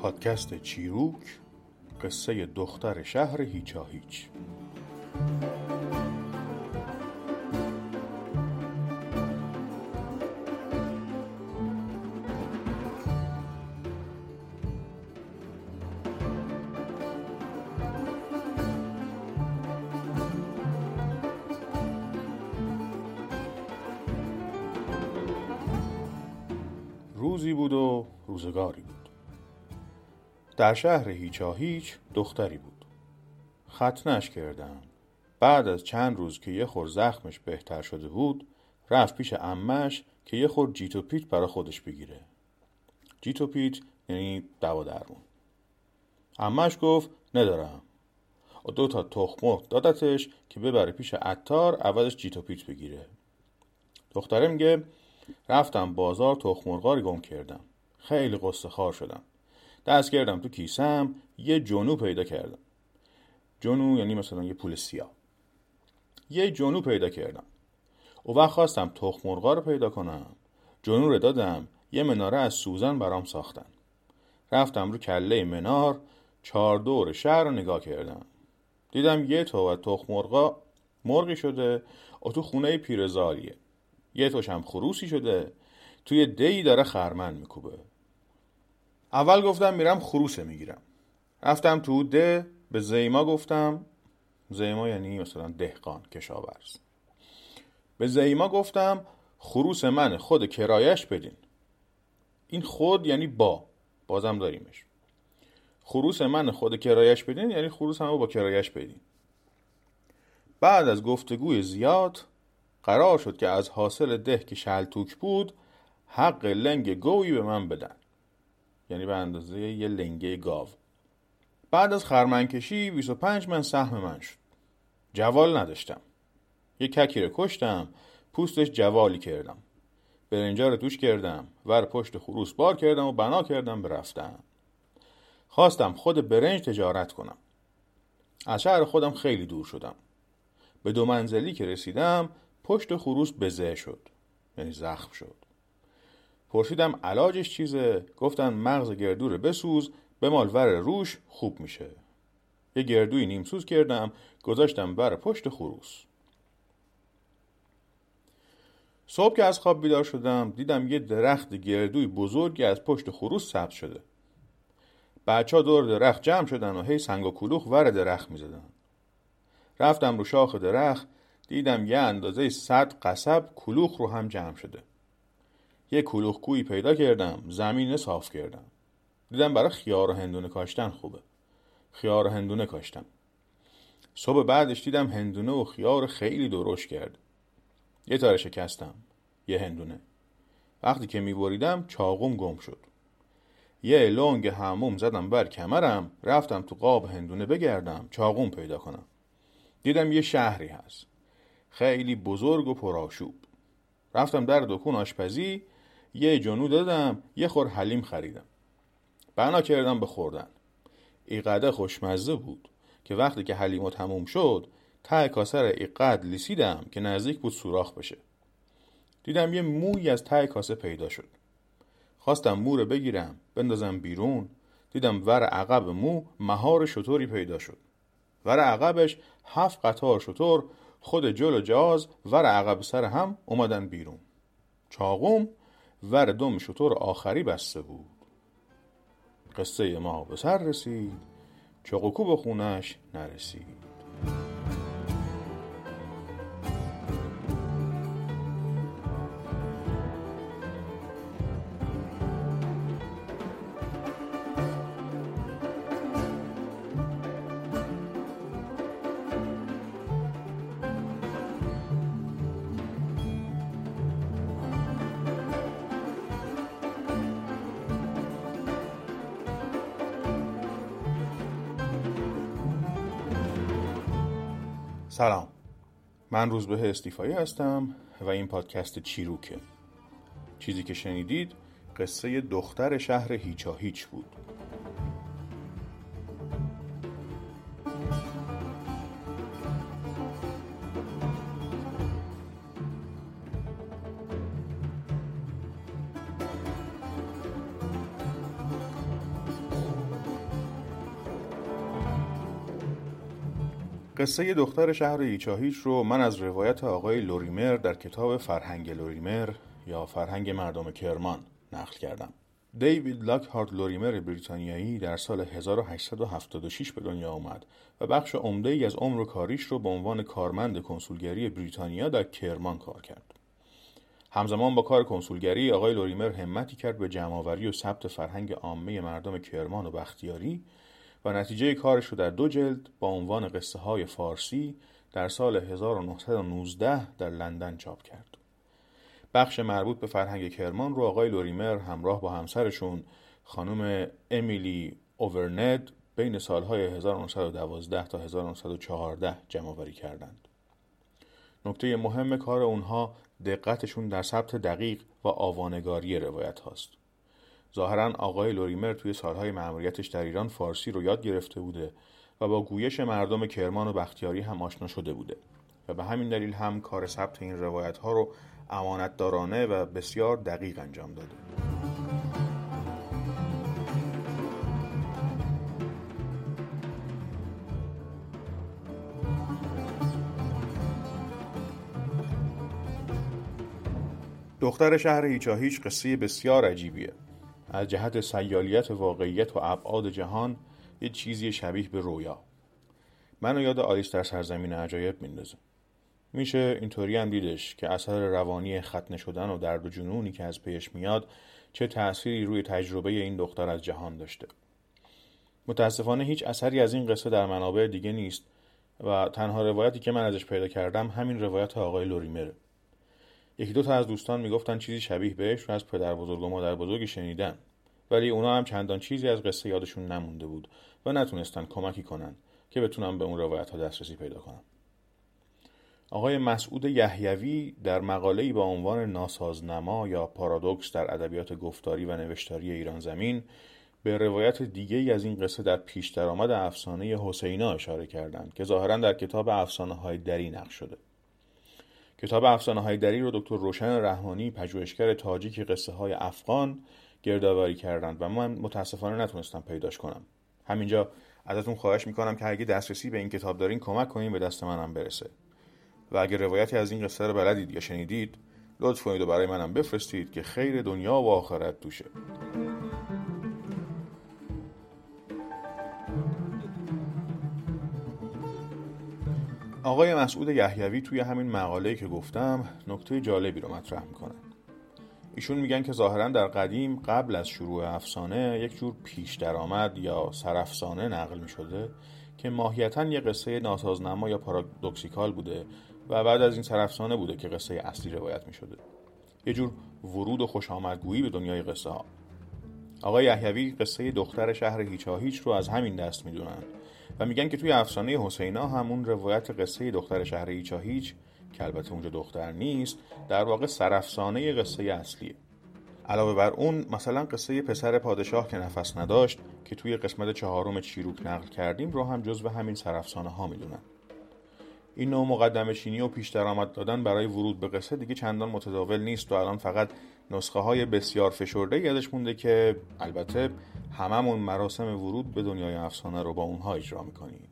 پادکست چیروک قصه دختر شهر هیچا هیچ روزی بود و روزگاری در شهر هیچا هیچ دختری بود. ختنش کردم. بعد از چند روز که یه خور زخمش بهتر شده بود رفت پیش امش که یه خور جیت و پیت برا خودش بگیره. جیت و پیت یعنی دوا درمون. امش گفت ندارم دو تا تخمق دادتش که ببره پیش عطار عوضش جیت پیت بگیره. دختره میگه رفتم بازار تخمرغاری گم کردم. خیلی قصه خار شدم. دست کردم تو کیسم یه جنو پیدا کردم. جنو یعنی مثلا یه پول سیاه. یه جنو پیدا کردم. او وقت خواستم تخم مرغا رو پیدا کنم. جنو رو دادم یه مناره از سوزن برام ساختن. رفتم رو کله منار چهار دور شهر رو نگاه کردم. دیدم یه تو از تخم مرغا مرغی شده و تو خونه پیرزاریه. یه توشم خروسی شده توی دی داره خرمن میکوبه. اول گفتم میرم خروسه می‌گیرم. رفتم تو ده به زیما گفتم. زیما یعنی مثلا دهقان کشاورز. به زیما گفتم خروس من خود کرایش بدین. این خود یعنی با. بازم داریمش. خروس من خود کرایش بدین یعنی خروس همه با کرایش بدین. بعد از گفتگوی زیاد قرار شد که از حاصل ده که شلتوک بود حق لنگ گویی به من بدن. یعنی به اندازه یه لنگه گاو. بعد از خرمنکشی 25 من سهم من شد. جوال نداشتم. یه ککی رو کشتم پوستش جوالی کردم. برنجا رو توش کردم ور پشت خروس بار کردم و بنا کردم به خواستم خود برنج تجارت کنم. از شهر خودم خیلی دور شدم. به دو منزلی که رسیدم پشت خروس بزه شد. یعنی زخم شد. پرسیدم علاجش چیزه؟ گفتن مغز گردو رو بسوز به مالور روش خوب میشه. یه گردوی نیمسوز کردم گذاشتم بر پشت خروس. صبح که از خواب بیدار شدم دیدم یه درخت گردوی بزرگی از پشت خروس ثبت شده. بچه ها دور درخت جمع شدن و هی سنگ و کلوخ ور درخت می‌زدن. رفتم رو شاخ درخت دیدم یه اندازه صد قصب کلوخ رو هم جمع شده. یه کلوخ کوی پیدا کردم زمین صاف کردم. دیدم برای خیار و هندونه کاشتن خوبه. خیار و هندونه کاشتم. صبح بعدش دیدم هندونه و خیار خیلی درشت کرد. یه تاره شکستم یه هندونه. وقتی که میبریدم چاقوم گم شد. یه لنگ هموم زدم بر کمرم رفتم تو قاب هندونه بگردم چاقوم پیدا کنم. دیدم یه شهری هست. خیلی بزرگ و پرآشوب. رفتم در دکون آشپزی یه جنو دادم یه خور حلیم خریدم. بنا کردم به خوردن. ایقده خوشمزه بود که وقتی که حلیمو تموم شد ته کاسه را ایقد لیسیدم که نزدیک بود سوراخ بشه. دیدم یه موی از ته کاسه پیدا شد. خواستم مو رو بگیرم بندازم بیرون. دیدم ور عقب مو مهار شطوری پیدا شد. ور عقبش هفت قطار شطور خود جل و جاز ور عقب سر هم اومدن بیرون. چاقوم ور دم شطور آخری بسته بود. قصه ما به سر رسید چاقوکو به خونش نرسید. سلام. من روزبه استیفایی هستم و این پادکست چیروکه. چیزی که شنیدید قصه دختر شهر هیچا هیچ بود. قصه دختر شهر ایچاهیچ رو من از روایت آقای لوریمر در کتاب فرهنگ لوریمر یا فرهنگ مردم کرمان نقل کردم. دیوید لاکهارت لوریمر بریتانیایی در سال 1876 به دنیا آمد و بخش عمده ای از عمر و کاریش رو به عنوان کارمند کنسولگری بریتانیا در کرمان کار کرد. همزمان با کار کنسولگری آقای لوریمر همتی کرد به جمعآوری و ثبت فرهنگ عامه مردم کرمان و بختیاری و نتیجه کارش رو در دو جلد با عنوان قصه های فارسی در سال 1919 در لندن چاپ کرد. بخش مربوط به فرهنگ کرمان رو آقای لوریمر همراه با همسرشون خانم امیلی اوورند بین سالهای 1912 تا 1914 جمع آوری کردند. نکته مهم کار اونها دقتشون در ثبت دقیق و آوانگاری روایت هاست. ظاهرا آقای لوریمر توی سالهای معمولیتش در ایران فارسی رو یاد گرفته بوده و با گویش مردم کرمان و بختیاری هم آشنا شده بوده و به همین دلیل هم کار ثبت این روایت ها رو امانتدارانه و بسیار دقیق انجام داده. دختر شهر هیچاهیچ قصه بسیار عجیبیه. از جهت سیالیت واقعیت و ابعاد جهان یه چیزی شبیه به رویا. منو یاد آلیس در سرزمین عجایب میندازه میشه اینطوری هم دیدش که اثر روانی ختنه شدن و درد و جنونی که از پیش میاد چه تأثیری روی تجربه این دختر از جهان داشته. متاسفانه هیچ اثری از این قصه در منابع دیگه نیست و تنها روایتی که من ازش پیدا کردم همین روایت آقای لوریمره. یکی دو تا از دوستان می‌گفتن چیزی شبیه بهش رو از پدر بزرگ و مادر بزرگی شنیدن. ولی اونا هم چندان چیزی از قصه یادشون نمونده بود و نتونستن کمکی کنن که بتونن به اون روایت ها دسترسی پیدا کنن آقای مسعود یحیوی در مقاله‌ای با عنوان ناسازنما یا پارادوکس در ادبیات گفتاری و نوشتاری ایران زمین به روایت دیگه از این قصه در پیش درآمد افسانه حسینا اشاره کردند که ظاهرا در کتاب افسانه های دری نقش شده. کتاب افسانه های دری رو دکتر روشن رحمانی پژوهشگر تاجیک قصه های افغان گردآوری کردند و من متاسفانه نتونستم پیداش کنم. همینجا ازتون خواهش می‌کنم که اگه دسترسی به این کتاب دارین کمک کنین به دست منم برسه. و اگه روایتی از این قصه رو بلدید یا شنیدید لطف کنید و برای منم بفرستید که خیر دنیا و آخرت توشه. آقای مسعود یحیوی توی همین مقاله‌ای که گفتم نکته جالبی رو مطرح می‌کنن ایشون میگن که ظاهرا در قدیم قبل از شروع افسانه یک جور پیش درآمد یا سرافسانه نقل می‌شده که ماهیتا یه قصه ناسازنما یا پارادوکسیکال بوده و بعد از این سرافسانه بوده که قصه اصلی روایت می‌شده. یه جور ورود و خوش به دنیای قصه ها آقای یحیوی قصه دختر شهر هیچا هیچ رو از همین دست می‌دونن. و میگن که توی افسانه حسینا همون روایت قصه دختر شهر هیچا هیچ که البته اونجا دختر نیست در واقع سرافسانه قصه اصلیه. علاوه بر اون مثلا قصه پسر پادشاه که نفس نداشت که توی قسمت چهارم چیروک نقل کردیم رو هم جزو همین سرافسانه ها می‌دونن. این نوع مقدمه چینی و پیش درآمد دادن برای ورود به قصه دیگه چندان متداول نیست و الان فقط نسخه های بسیار فشرده یادش مونده که البته هممون مراسم ورود به دنیای افسانه رو با اونها اجرا می‌کنیم.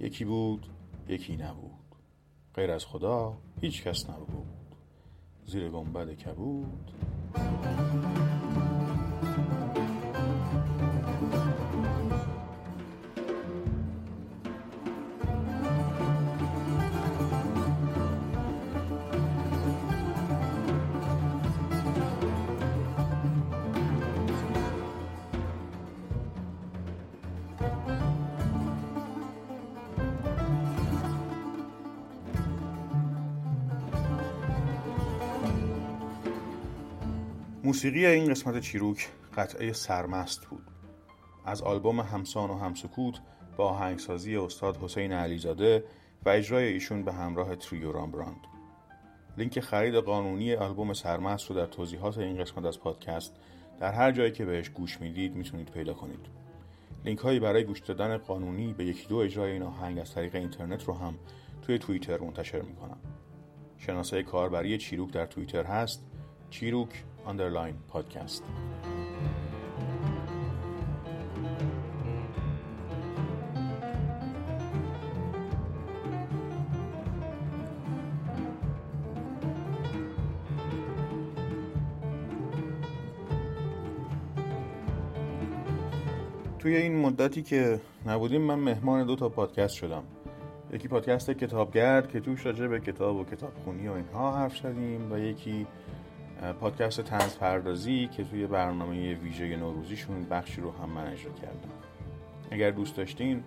یکی بود یکی نبود. غیر از خدا هیچ کس نبود. زیر گنبد کبود. موسیقی این قسمت چیروک قطعه سرمست بود. از آلبوم همسان و همسکوت با آهنگسازی استاد حسین علیزاده و اجرای ایشون به همراه تریو رامبراند. لینک خرید قانونی آلبوم سرمست رو در توضیحات این قسمت از پادکست در هر جایی که بهش گوش می‌دید می‌تونید پیدا کنید. لینک هایی برای گوش دادن قانونی به یکی دو اجرای این آهنگ از طریق اینترنت رو هم توی توییتر منتشر می‌کنم. شناسه کاربری چیروک در توییتر هست. چیروک آندرلاین پادکست توی این مدتی که نبودیم من مهمان دو تا پادکست شدم. یکی پادکست کتابگرد که توش راجع به کتاب و کتابخونی و اینها حرف شدیم و یکی پادکست تنز پردازی که توی برنامه ویژه نوروزیشون بخشی رو هم من اجرا کردم. اگر دوست داشتین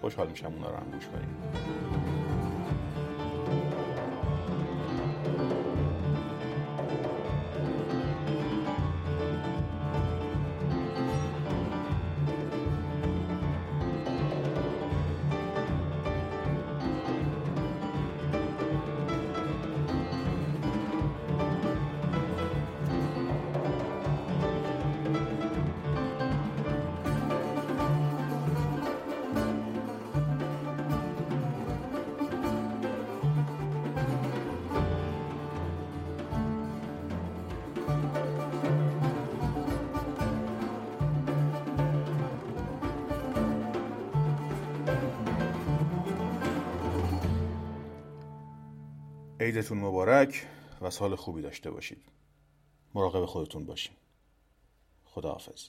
خوشحال میشم اونا رو هم گوش کنیم. عیدتون مبارک و سال خوبی داشته باشید. مراقب خودتون باشین. خداحافظ.